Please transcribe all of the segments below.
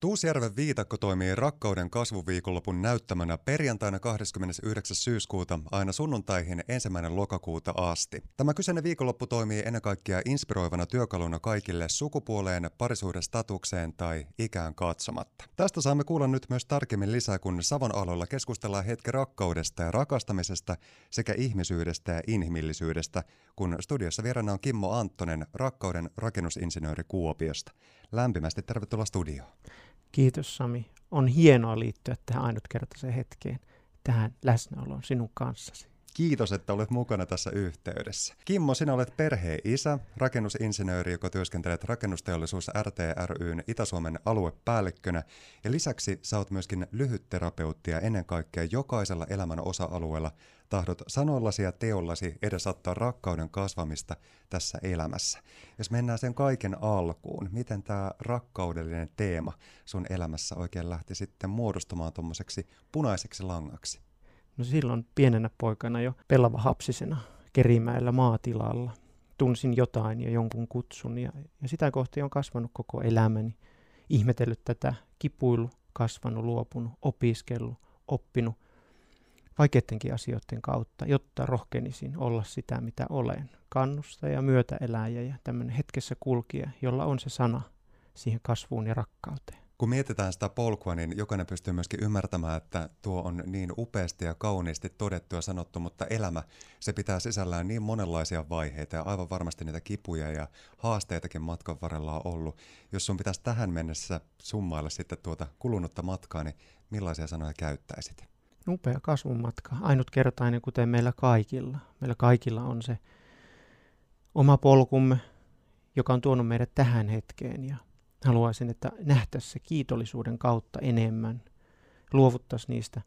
Tuusjärven viitakko toimii rakkauden kasvuviikonlopun näyttämänä perjantaina 29. syyskuuta aina sunnuntaihin ensimmäinen lokakuuta asti. Tämä kyseinen viikonloppu toimii ennen kaikkea inspiroivana työkaluna kaikille sukupuoleen, parisuhdestatukseen tai ikään katsomatta. Tästä saamme kuulla nyt myös tarkemmin lisää, kun Savon aloilla keskustellaan hetki rakkaudesta ja rakastamisesta sekä ihmisyydestä ja inhimillisyydestä, kun studiossa vieraana on Kimmo Anttonen, rakkauden rakennusinsinööri Kuopiosta. Lämpimästi tervetuloa studioon. Kiitos Sami. On hienoa liittyä tähän ainutkertaiseen hetkeen, tähän läsnäoloon sinun kanssasi. Kiitos, että olet mukana tässä yhteydessä. Kimmo, sinä olet perheen isä, rakennusinsinööri, joka työskentelet rakennusteollisuus RTRYn Itä-Suomen aluepäällikkönä. Ja lisäksi sä oot myöskin lyhytterapeutti ja ennen kaikkea jokaisella elämän osa-alueella tahdot sanoillasi ja teollasi edesottaa rakkauden kasvamista tässä elämässä. Jos mennään sen kaiken alkuun, miten tämä rakkaudellinen teema sun elämässä oikein lähti sitten muodostumaan tuommoiseksi punaiseksi langaksi? No silloin pienenä poikana jo pelava hapsisena Kerimäellä maatilalla. Tunsin jotain ja jonkun kutsun ja, ja sitä kohti on kasvanut koko elämäni. Ihmetellyt tätä, kipuilu, kasvanut, luopunut, opiskellut, oppinut vaikeidenkin asioiden kautta, jotta rohkenisin olla sitä, mitä olen. Kannustaja ja myötäeläjä ja tämmöinen hetkessä kulkija, jolla on se sana siihen kasvuun ja rakkauteen. Kun mietitään sitä polkua, niin jokainen pystyy myöskin ymmärtämään, että tuo on niin upeasti ja kauniisti todettu ja sanottu, mutta elämä, se pitää sisällään niin monenlaisia vaiheita ja aivan varmasti niitä kipuja ja haasteitakin matkan varrella on ollut. Jos sun pitäisi tähän mennessä summailla sitten tuota kulunutta matkaa, niin millaisia sanoja käyttäisit? Upea kasvun matka, ainutkertainen kuten meillä kaikilla. Meillä kaikilla on se oma polkumme, joka on tuonut meidät tähän hetkeen ja haluaisin, että nähtäisiin se kiitollisuuden kautta enemmän, luovuttaisiin niistä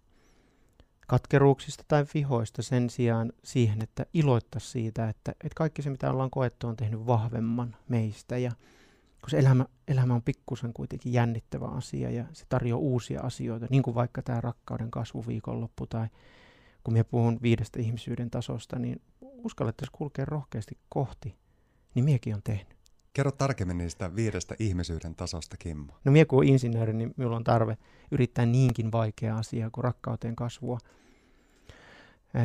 katkeruuksista tai vihoista sen sijaan siihen, että iloittaisiin siitä, että, että kaikki se, mitä ollaan koettu, on tehnyt vahvemman meistä. Ja koska elämä, elämä on pikkusen kuitenkin jännittävä asia ja se tarjoaa uusia asioita, niin kuin vaikka tämä rakkauden kasvuviikonloppu tai kun minä puhun viidestä ihmisyyden tasosta, niin uskallettaisiin kulkea rohkeasti kohti, niin miekin on tehnyt. Kerro tarkemmin niistä viidestä ihmisyyden tasosta, Kimmo. No minä kun insinööri, niin minulla on tarve yrittää niinkin vaikea asia kuin rakkauteen kasvua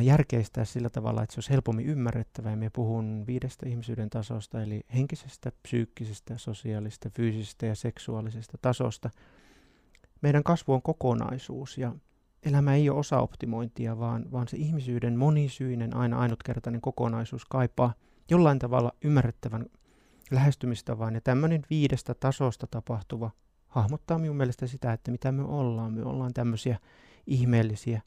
järkeistää sillä tavalla, että se olisi helpommin ymmärrettävä. Ja minä puhun viidestä ihmisyyden tasosta, eli henkisestä, psyykkisestä, sosiaalisesta, fyysisestä ja seksuaalisesta tasosta. Meidän kasvu on kokonaisuus ja elämä ei ole osaoptimointia, vaan, vaan se ihmisyyden monisyinen, aina ainutkertainen kokonaisuus kaipaa jollain tavalla ymmärrettävän lähestymistavan. Ja tämmöinen viidestä tasosta tapahtuva hahmottaa minun mielestä sitä, että mitä me ollaan. Me ollaan tämmöisiä ihmeellisiä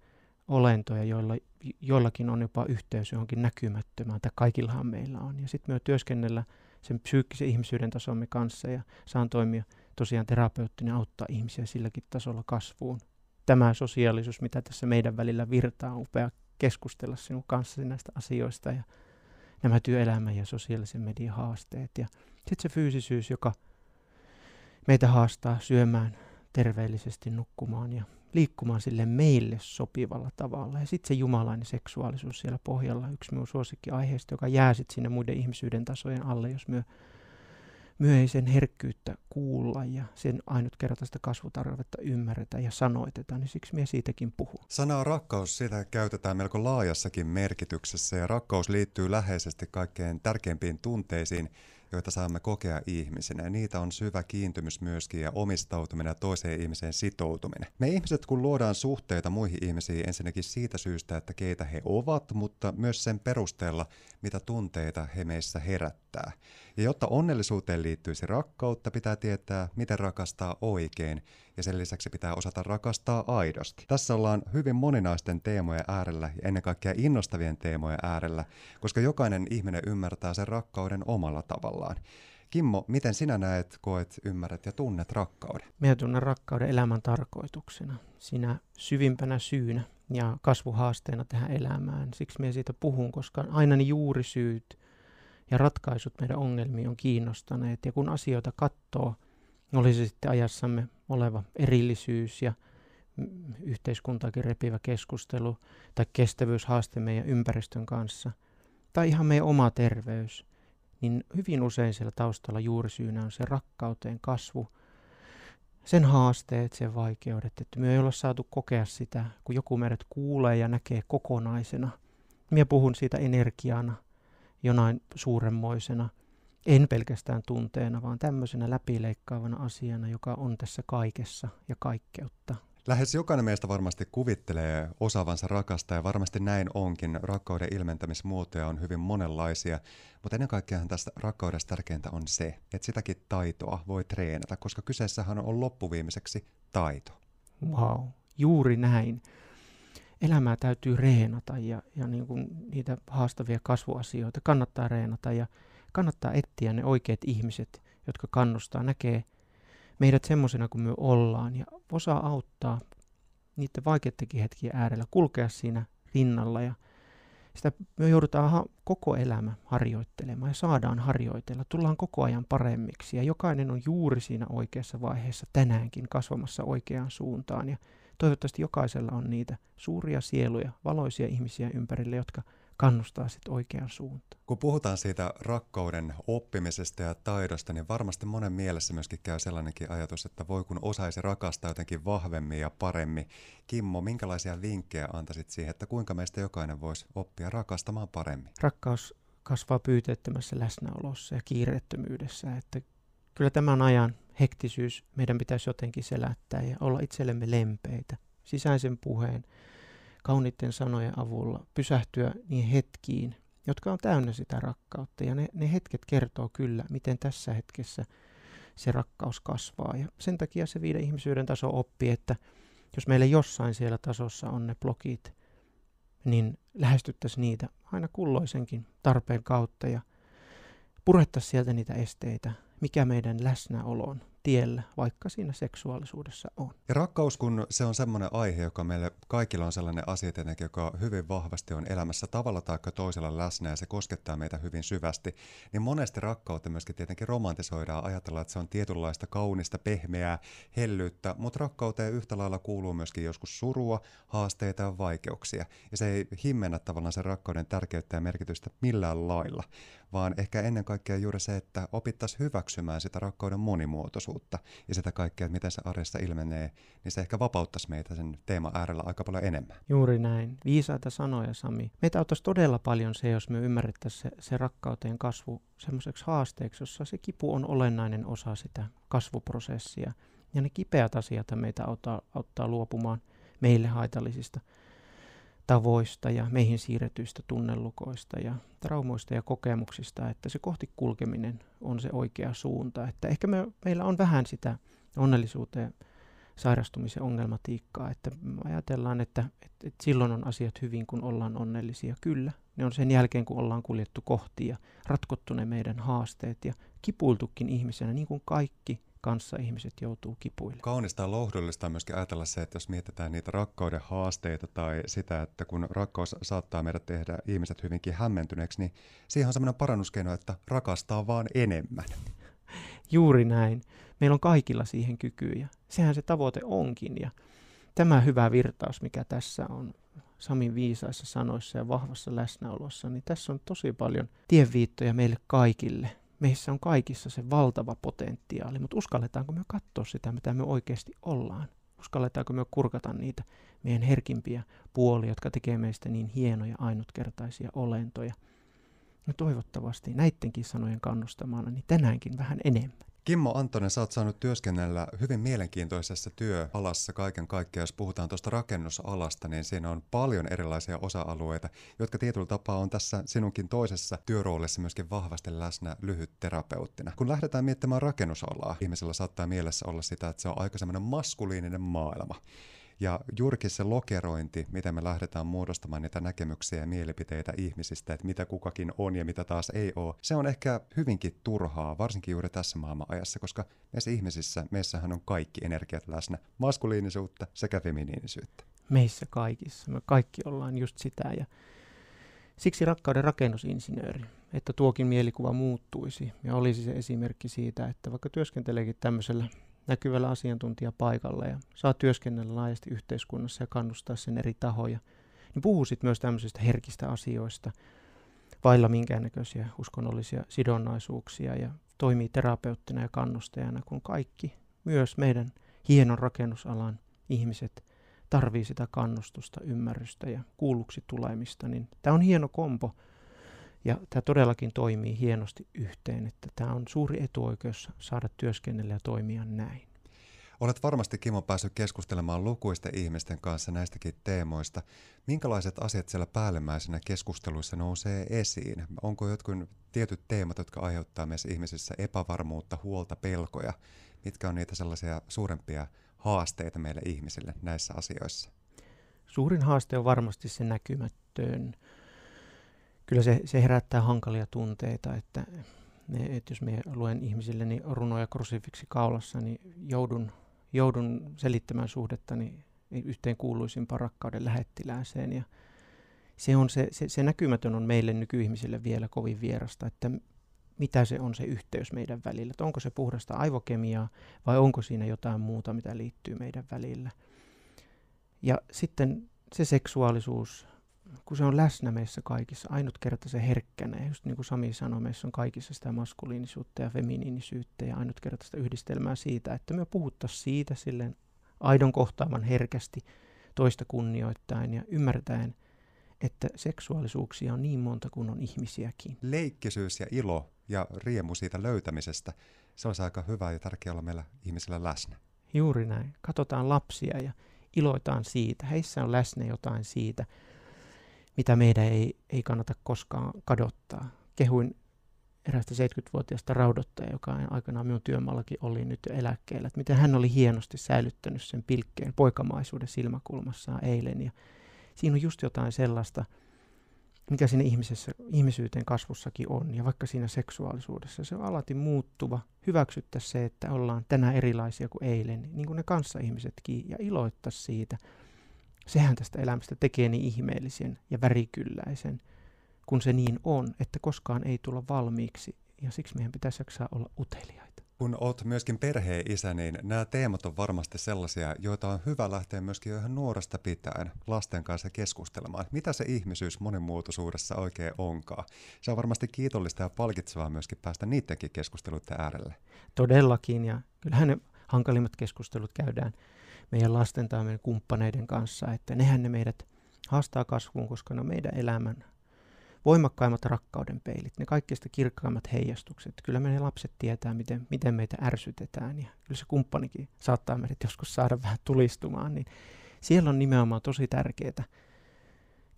olentoja, joilla, joillakin on jopa yhteys johonkin näkymättömään, tai kaikillahan meillä on. Ja sitten me työskennellä sen psyykkisen ihmisyyden tasomme kanssa ja saan toimia tosiaan terapeuttinen auttaa ihmisiä silläkin tasolla kasvuun. Tämä sosiaalisuus, mitä tässä meidän välillä virtaa, on upea keskustella sinun kanssa näistä asioista ja nämä työelämän ja sosiaalisen median haasteet. Ja sitten se fyysisyys, joka meitä haastaa syömään terveellisesti, nukkumaan ja liikkumaan sille meille sopivalla tavalla. Ja sitten se jumalainen seksuaalisuus siellä pohjalla, yksi minun suosikkiaiheista, joka jää sitten sinne muiden ihmisyyden tasojen alle, jos myö, myö ei sen herkkyyttä kuulla ja sen ainutkertaista kasvutarvetta ymmärretä ja sanoiteta, niin siksi minä siitäkin puhun. Sanaa rakkaus, sitä käytetään melko laajassakin merkityksessä ja rakkaus liittyy läheisesti kaikkein tärkeimpiin tunteisiin, joita saamme kokea ihmisinä. Ja niitä on syvä kiintymys myöskin ja omistautuminen ja toiseen ihmiseen sitoutuminen. Me ihmiset, kun luodaan suhteita muihin ihmisiin ensinnäkin siitä syystä, että keitä he ovat, mutta myös sen perusteella, mitä tunteita he meissä herättää. Ja jotta onnellisuuteen liittyisi rakkautta, pitää tietää, miten rakastaa oikein, ja sen lisäksi pitää osata rakastaa aidosti. Tässä ollaan hyvin moninaisten teemojen äärellä ja ennen kaikkea innostavien teemojen äärellä, koska jokainen ihminen ymmärtää sen rakkauden omalla tavallaan. Kimmo, miten sinä näet, koet, ymmärrät ja tunnet rakkauden? Minä tunnen rakkauden elämän tarkoituksena, sinä syvimpänä syynä ja kasvuhaasteena tähän elämään. Siksi minä siitä puhun, koska aina ne juurisyyt ja ratkaisut meidän ongelmiin on kiinnostaneet. Ja kun asioita katsoo, oli se sitten ajassamme oleva erillisyys ja yhteiskuntaakin repivä keskustelu tai kestävyyshaaste meidän ympäristön kanssa tai ihan meidän oma terveys, niin hyvin usein siellä taustalla juurisyynä on se rakkauteen kasvu, sen haasteet, sen vaikeudet, että me ei olla saatu kokea sitä, kun joku meidät kuulee ja näkee kokonaisena. Minä puhun siitä energiana, jonain suuremmoisena, en pelkästään tunteena, vaan tämmöisenä läpileikkaavana asiana, joka on tässä kaikessa ja kaikkeutta. Lähes jokainen meistä varmasti kuvittelee osaavansa rakastaa ja varmasti näin onkin. Rakkauden ilmentämismuotoja on hyvin monenlaisia, mutta ennen kaikkea tästä rakkaudesta tärkeintä on se, että sitäkin taitoa voi treenata, koska kyseessähän on loppuviimeiseksi taito. Wow, juuri näin. Elämää täytyy reenata ja, ja niin kuin niitä haastavia kasvuasioita kannattaa reenata ja kannattaa etsiä ne oikeat ihmiset, jotka kannustaa, näkee – meidät semmoisena kuin me ollaan ja osaa auttaa niiden vaikeidenkin hetkien äärellä, kulkea siinä rinnalla ja sitä me joudutaan ha- koko elämä harjoittelemaan ja saadaan harjoitella. Tullaan koko ajan paremmiksi ja jokainen on juuri siinä oikeassa vaiheessa tänäänkin kasvamassa oikeaan suuntaan ja toivottavasti jokaisella on niitä suuria sieluja, valoisia ihmisiä ympärille, jotka kannustaa sitten oikeaan suuntaan. Kun puhutaan siitä rakkauden oppimisesta ja taidosta, niin varmasti monen mielessä myöskin käy sellainenkin ajatus, että voi kun osaisi rakastaa jotenkin vahvemmin ja paremmin. Kimmo, minkälaisia vinkkejä antaisit siihen, että kuinka meistä jokainen voisi oppia rakastamaan paremmin? Rakkaus kasvaa pyyteettömässä läsnäolossa ja kiireettömyydessä, että kyllä tämän ajan hektisyys meidän pitäisi jotenkin selättää ja olla itsellemme lempeitä. Sisäisen puheen, kauniitten sanojen avulla pysähtyä niin hetkiin, jotka on täynnä sitä rakkautta. Ja ne, ne hetket kertoo kyllä, miten tässä hetkessä se rakkaus kasvaa. Ja sen takia se viiden ihmisyyden taso oppii, että jos meillä jossain siellä tasossa on ne blokit, niin lähestyttäisiin niitä aina kulloisenkin tarpeen kautta ja purettaisiin sieltä niitä esteitä, mikä meidän läsnäolon tiellä, vaikka siinä seksuaalisuudessa on. Ja rakkaus, kun se on semmoinen aihe, joka meille kaikilla on sellainen asia tietenkin, joka hyvin vahvasti on elämässä tavalla tai toisella läsnä ja se koskettaa meitä hyvin syvästi, niin monesti rakkautta myöskin tietenkin romantisoidaan, ajatellaan, että se on tietynlaista kaunista, pehmeää, hellyyttä, mutta rakkauteen yhtä lailla kuuluu myöskin joskus surua, haasteita ja vaikeuksia. Ja se ei himmennä tavallaan sen rakkauden tärkeyttä ja merkitystä millään lailla, vaan ehkä ennen kaikkea juuri se, että opittaisiin hyväksymään sitä rakkauden monimuotoisuutta ja sitä kaikkea, että miten se arjessa ilmenee, niin se ehkä vapauttaisi meitä sen teeman äärellä aika paljon enemmän. Juuri näin. Viisaita sanoja, Sami. Meitä auttaisi todella paljon se, jos me ymmärrettäisiin se, se rakkauteen kasvu semmoiseksi haasteeksi, jossa se kipu on olennainen osa sitä kasvuprosessia. Ja ne kipeät asiat meitä auttaa, auttaa luopumaan meille haitallisista tavoista ja meihin siirretyistä tunnelukoista ja traumoista ja kokemuksista, että se kohti kulkeminen on se oikea suunta. Että ehkä me, meillä on vähän sitä onnellisuuteen sairastumisen ongelmatiikkaa, että ajatellaan, että, että, että silloin on asiat hyvin, kun ollaan onnellisia. Kyllä, ne on sen jälkeen, kun ollaan kuljettu kohti ja ratkottu ne meidän haasteet ja kipuiltukin ihmisenä, niin kuin kaikki kanssa ihmiset joutuu kipuille. Kaunista ja lohdullista on myöskin ajatella se, että jos mietitään niitä rakkauden haasteita tai sitä, että kun rakkaus saattaa meidät tehdä ihmiset hyvinkin hämmentyneeksi, niin siihen on sellainen parannuskeino, että rakastaa vaan enemmän. Juuri näin. Meillä on kaikilla siihen kykyjä. Sehän se tavoite onkin ja tämä hyvä virtaus, mikä tässä on Samin viisaissa sanoissa ja vahvassa läsnäolossa, niin tässä on tosi paljon tienviittoja meille kaikille – meissä on kaikissa se valtava potentiaali, mutta uskalletaanko me katsoa sitä, mitä me oikeasti ollaan? Uskalletaanko me kurkata niitä meidän herkimpiä puolia, jotka tekee meistä niin hienoja, ainutkertaisia olentoja? No toivottavasti näidenkin sanojen kannustamana, niin tänäänkin vähän enemmän. Kimmo Antonen, sä oot saanut työskennellä hyvin mielenkiintoisessa työalassa kaiken kaikkiaan. Jos puhutaan tuosta rakennusalasta, niin siinä on paljon erilaisia osa-alueita, jotka tietyllä tapaa on tässä sinunkin toisessa työroolissa myöskin vahvasti läsnä lyhytterapeuttina. Kun lähdetään miettimään rakennusalaa, ihmisellä saattaa mielessä olla sitä, että se on aika semmoinen maskuliininen maailma. Ja juurikin se lokerointi, miten me lähdetään muodostamaan niitä näkemyksiä ja mielipiteitä ihmisistä, että mitä kukakin on ja mitä taas ei ole, se on ehkä hyvinkin turhaa, varsinkin juuri tässä maailmanajassa, koska meissä ihmisissä, meissähän on kaikki energiat läsnä, maskuliinisuutta sekä feminiinisyyttä. Meissä kaikissa, me kaikki ollaan just sitä ja siksi rakkauden rakennusinsinööri, että tuokin mielikuva muuttuisi. Ja olisi se esimerkki siitä, että vaikka työskenteleekin tämmöisellä näkyvällä asiantuntijapaikalla ja saa työskennellä laajasti yhteiskunnassa ja kannustaa sen eri tahoja, niin puhuu sitten myös tämmöisistä herkistä asioista, vailla minkäännäköisiä uskonnollisia sidonnaisuuksia ja toimii terapeuttina ja kannustajana, kun kaikki, myös meidän hienon rakennusalan ihmiset tarvii sitä kannustusta, ymmärrystä ja kuulluksi tulemista, niin tämä on hieno kompo ja tämä todellakin toimii hienosti yhteen, että tämä on suuri etuoikeus saada työskennellä ja toimia näin. Olet varmasti Kimo päässyt keskustelemaan lukuisten ihmisten kanssa näistäkin teemoista. Minkälaiset asiat siellä päällimmäisenä keskusteluissa nousee esiin? Onko jotkut tietyt teemat, jotka aiheuttaa meissä ihmisissä epävarmuutta, huolta, pelkoja? Mitkä on niitä sellaisia suurempia haasteita meille ihmisille näissä asioissa? Suurin haaste on varmasti se näkymättöön. Kyllä se, se herättää hankalia tunteita, että, että jos me luen ihmisille niin runoja krusifiksi kaulassa, niin joudun joudun selittämään suhdettani yhteen kuuluisimpaan rakkauden lähettilääseen. Ja se, on se, se, se näkymätön on meille nykyihmisille vielä kovin vierasta, että mitä se on se yhteys meidän välillä. Että onko se puhdasta aivokemiaa vai onko siinä jotain muuta, mitä liittyy meidän välillä. Ja sitten se seksuaalisuus, kun se on läsnä meissä kaikissa, ainut kerta se herkkänä. Just niin kuin Sami sanoi, meissä on kaikissa sitä maskuliinisuutta ja feminiinisyyttä ja ainutkertaista yhdistelmää siitä, että me puhuttaisiin siitä silleen aidon kohtaavan herkästi toista kunnioittain ja ymmärtäen, että seksuaalisuuksia on niin monta kuin on ihmisiäkin. Leikkisyys ja ilo ja riemu siitä löytämisestä, se olisi aika hyvä ja tärkeää olla meillä ihmisillä läsnä. Juuri näin. Katsotaan lapsia ja iloitaan siitä. Heissä on läsnä jotain siitä, mitä meidän ei, ei kannata koskaan kadottaa. Kehuin erästä 70-vuotiaasta raudottajaa, joka aikanaan minun työmaallakin oli nyt eläkkeellä, että miten hän oli hienosti säilyttänyt sen pilkkeen poikamaisuuden silmäkulmassaan eilen. Ja siinä on just jotain sellaista, mikä siinä ihmisessä, ihmisyyteen kasvussakin on, ja vaikka siinä seksuaalisuudessa, se on alati muuttuva. Hyväksyttä se, että ollaan tänään erilaisia kuin eilen, niin kuin ne kanssaihmisetkin, ja iloittaa siitä – Sehän tästä elämästä tekee niin ihmeellisen ja värikylläisen, kun se niin on, että koskaan ei tulla valmiiksi, ja siksi meidän pitäisi jaksaa olla uteliaita. Kun olet myöskin perheen isä, niin nämä teemat on varmasti sellaisia, joita on hyvä lähteä myöskin ihan nuoresta pitäen lasten kanssa keskustelemaan. Mitä se ihmisyys monimuotoisuudessa oikein onkaan? Se on varmasti kiitollista ja palkitsevaa myöskin päästä niidenkin keskusteluiden äärelle. Todellakin, ja kyllähän ne hankalimmat keskustelut käydään meidän lasten tai meidän kumppaneiden kanssa, että nehän ne meidät haastaa kasvuun, koska ne on meidän elämän voimakkaimmat rakkauden peilit, ne kaikista kirkkaimmat heijastukset. Kyllä meidän lapset tietää, miten, miten meitä ärsytetään. Ja kyllä se kumppanikin saattaa meidät joskus saada vähän tulistumaan, niin siellä on nimenomaan tosi tärkeää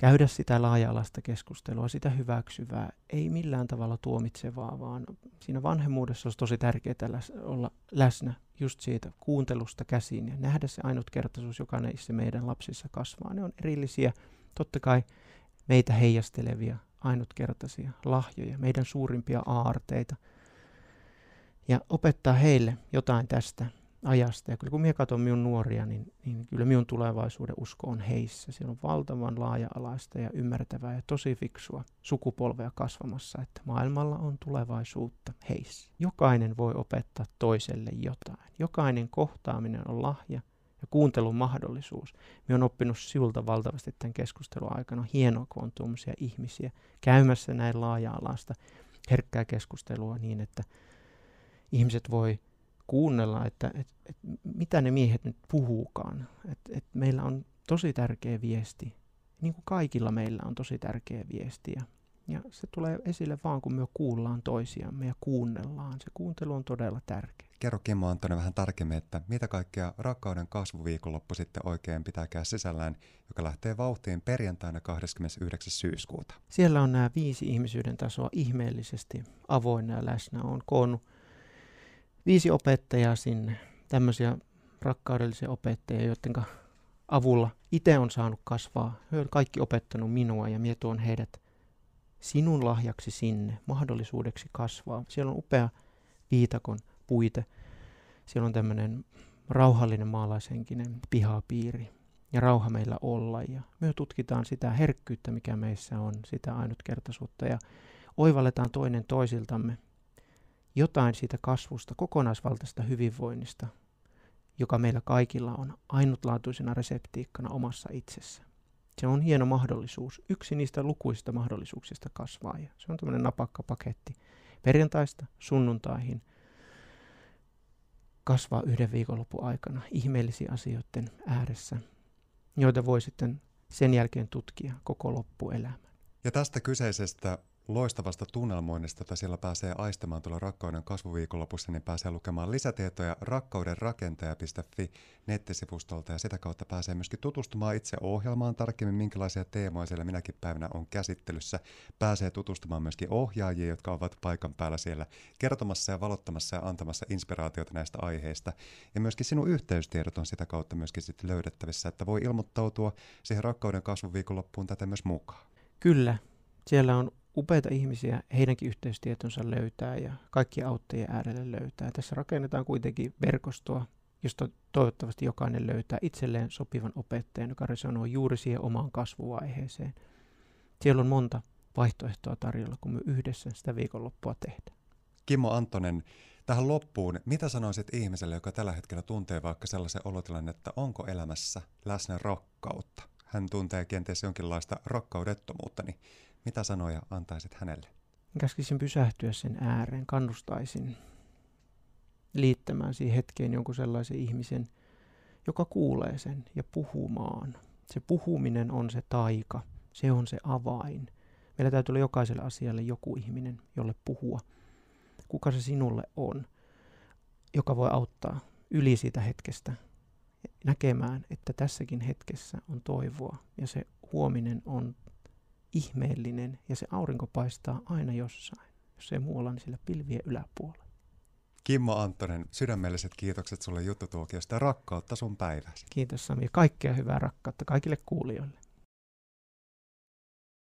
käydä sitä laaja-alaista keskustelua, sitä hyväksyvää, ei millään tavalla tuomitsevaa, vaan siinä vanhemmuudessa olisi tosi tärkeää olla läsnä just siitä kuuntelusta käsiin ja nähdä se ainutkertaisuus, joka näissä meidän lapsissa kasvaa. Ne on erillisiä, totta kai meitä heijastelevia, ainutkertaisia lahjoja, meidän suurimpia aarteita. Ja opettaa heille jotain tästä ajasta. Ja kyllä kun minä katson minun nuoria, niin, niin kyllä minun tulevaisuuden usko on heissä. Siellä on valtavan laaja-alaista ja ymmärtävää ja tosi fiksua sukupolvea kasvamassa, että maailmalla on tulevaisuutta heissä. Jokainen voi opettaa toiselle jotain. Jokainen kohtaaminen on lahja ja kuuntelun mahdollisuus. Minä olen oppinut sinulta valtavasti tämän keskustelun aikana. Hienoa, kun on tuommoisia ihmisiä käymässä näin laaja-alaista herkkää keskustelua niin, että ihmiset voi kuunnella, että et, et, mitä ne miehet nyt puhuukaan. Et, et meillä on tosi tärkeä viesti, niin kuin kaikilla meillä on tosi tärkeä viesti. Ja, ja se tulee esille vaan, kun me kuullaan toisiamme ja kuunnellaan. Se kuuntelu on todella tärkeä. Kerro Kimmo Antonen vähän tarkemmin, että mitä kaikkea rakkauden kasvuviikonloppu sitten oikein pitääkään sisällään, joka lähtee vauhtiin perjantaina 29. syyskuuta. Siellä on nämä viisi ihmisyyden tasoa ihmeellisesti avoinna ja läsnä. On koonnut viisi opettajaa sinne, tämmöisiä rakkaudellisia opettajia, joiden avulla itse on saanut kasvaa. He ovat kaikki opettanut minua ja minä tuon heidät sinun lahjaksi sinne, mahdollisuudeksi kasvaa. Siellä on upea viitakon puite. Siellä on tämmöinen rauhallinen maalaishenkinen pihapiiri ja rauha meillä olla. Ja me tutkitaan sitä herkkyyttä, mikä meissä on, sitä ainutkertaisuutta ja oivalletaan toinen toisiltamme jotain siitä kasvusta, kokonaisvaltaista hyvinvoinnista, joka meillä kaikilla on ainutlaatuisena reseptiikkana omassa itsessä. Se on hieno mahdollisuus, yksi niistä lukuisista mahdollisuuksista kasvaa ja se on tämmöinen napakka paketti perjantaista sunnuntaihin kasvaa yhden viikonlopun aikana ihmeellisiä asioiden ääressä, joita voi sitten sen jälkeen tutkia koko loppuelämän. Ja tästä kyseisestä loistavasta tunnelmoinnista, että siellä pääsee aistamaan tuolla Rakkauden kasvuviikonlopussa, niin pääsee lukemaan lisätietoja rakkaudenrakentaja.fi nettisivustolta ja sitä kautta pääsee myöskin tutustumaan itse ohjelmaan tarkemmin, minkälaisia teemoja siellä minäkin päivänä on käsittelyssä. Pääsee tutustumaan myöskin ohjaajia, jotka ovat paikan päällä siellä kertomassa ja valottamassa ja antamassa inspiraatiota näistä aiheista. Ja myöskin sinun yhteystiedot on sitä kautta myöskin sitten löydettävissä, että voi ilmoittautua siihen Rakkauden kasvuviikonloppuun tätä myös mukaan. Kyllä, siellä on upeita ihmisiä, heidänkin yhteystietonsa löytää ja kaikki auttajien äärelle löytää. Tässä rakennetaan kuitenkin verkostoa, josta toivottavasti jokainen löytää itselleen sopivan opettajan, joka resonoi juuri siihen omaan kasvuvaiheeseen. Siellä on monta vaihtoehtoa tarjolla, kun me yhdessä sitä viikonloppua tehdään. Kimmo Antonen, tähän loppuun, mitä sanoisit ihmiselle, joka tällä hetkellä tuntee vaikka sellaisen olotilan, että onko elämässä läsnä rakkautta? Hän tuntee kenties jonkinlaista rakkaudettomuutta, niin mitä sanoja antaisit hänelle? Käskisin pysähtyä sen ääreen, kannustaisin liittämään siihen hetkeen jonkun sellaisen ihmisen, joka kuulee sen ja puhumaan. Se puhuminen on se taika, se on se avain. Meillä täytyy olla jokaiselle asialle joku ihminen, jolle puhua. Kuka se sinulle on, joka voi auttaa yli siitä hetkestä näkemään, että tässäkin hetkessä on toivoa ja se huominen on ihmeellinen ja se aurinko paistaa aina jossain. Jos ei muualla, niin sillä pilvien yläpuolella. Kimmo Antonen, sydämelliset kiitokset sulle juttutuokiosta ja rakkautta sun päiväsi. Kiitos Sami. Kaikkea hyvää rakkautta kaikille kuulijoille.